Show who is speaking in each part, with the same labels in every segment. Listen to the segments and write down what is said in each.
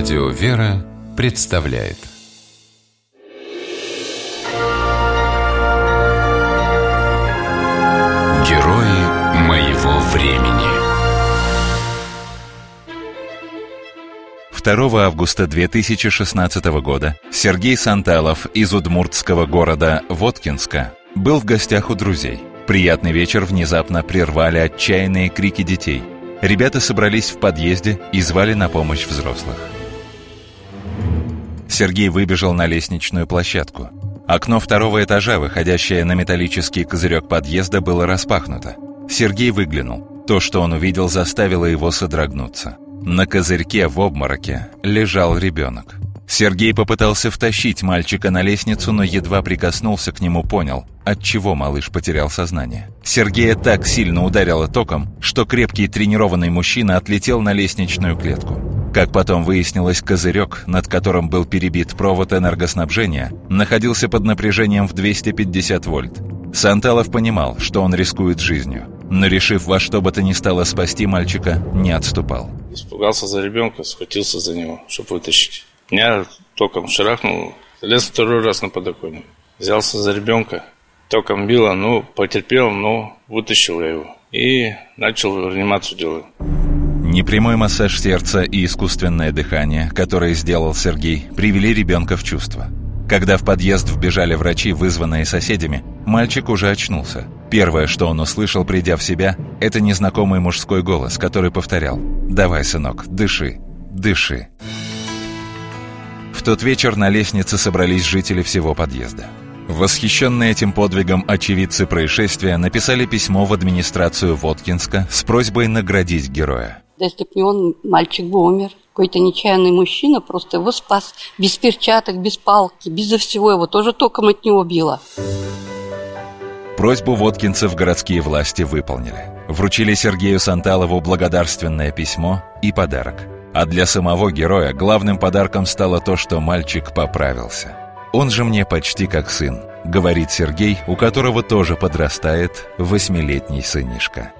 Speaker 1: Радио «Вера» представляет Герои моего времени
Speaker 2: 2 августа 2016 года Сергей Санталов из удмуртского города Воткинска был в гостях у друзей. Приятный вечер внезапно прервали отчаянные крики детей. Ребята собрались в подъезде и звали на помощь взрослых. Сергей выбежал на лестничную площадку. Окно второго этажа, выходящее на металлический козырек подъезда, было распахнуто. Сергей выглянул. То, что он увидел, заставило его содрогнуться. На козырьке в обмороке лежал ребенок. Сергей попытался втащить мальчика на лестницу, но едва прикоснулся к нему, понял, от чего малыш потерял сознание. Сергея так сильно ударило током, что крепкий тренированный мужчина отлетел на лестничную клетку. Как потом выяснилось, козырек, над которым был перебит провод энергоснабжения, находился под напряжением в 250 вольт. Санталов понимал, что он рискует жизнью, но, решив во что бы то ни стало спасти мальчика, не отступал.
Speaker 3: Испугался за ребенка, схватился за него, чтобы вытащить. Меня током шарахнул, лез второй раз на подоконник. Взялся за ребенка, током било, ну, потерпел, но вытащил я его. И начал реанимацию делать.
Speaker 2: Непрямой массаж сердца и искусственное дыхание, которое сделал Сергей, привели ребенка в чувство. Когда в подъезд вбежали врачи, вызванные соседями, мальчик уже очнулся. Первое, что он услышал, придя в себя, это незнакомый мужской голос, который повторял «Давай, сынок, дыши, дыши». В тот вечер на лестнице собрались жители всего подъезда. Восхищенные этим подвигом очевидцы происшествия написали письмо в администрацию Воткинска с просьбой наградить героя.
Speaker 4: Да если бы не он, мальчик бы умер. Какой-то нечаянный мужчина просто его спас. Без перчаток, без палки, безо всего его. Тоже током от него било.
Speaker 2: Просьбу воткинцев городские власти выполнили. Вручили Сергею Санталову благодарственное письмо и подарок – а для самого героя главным подарком стало то, что мальчик поправился. «Он же мне почти как сын», — говорит Сергей, у которого тоже подрастает восьмилетний сынишка.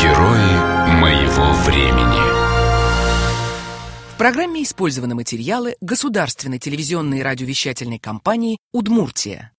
Speaker 1: Герои моего времени
Speaker 5: В программе использованы материалы государственной телевизионной и радиовещательной компании «Удмуртия».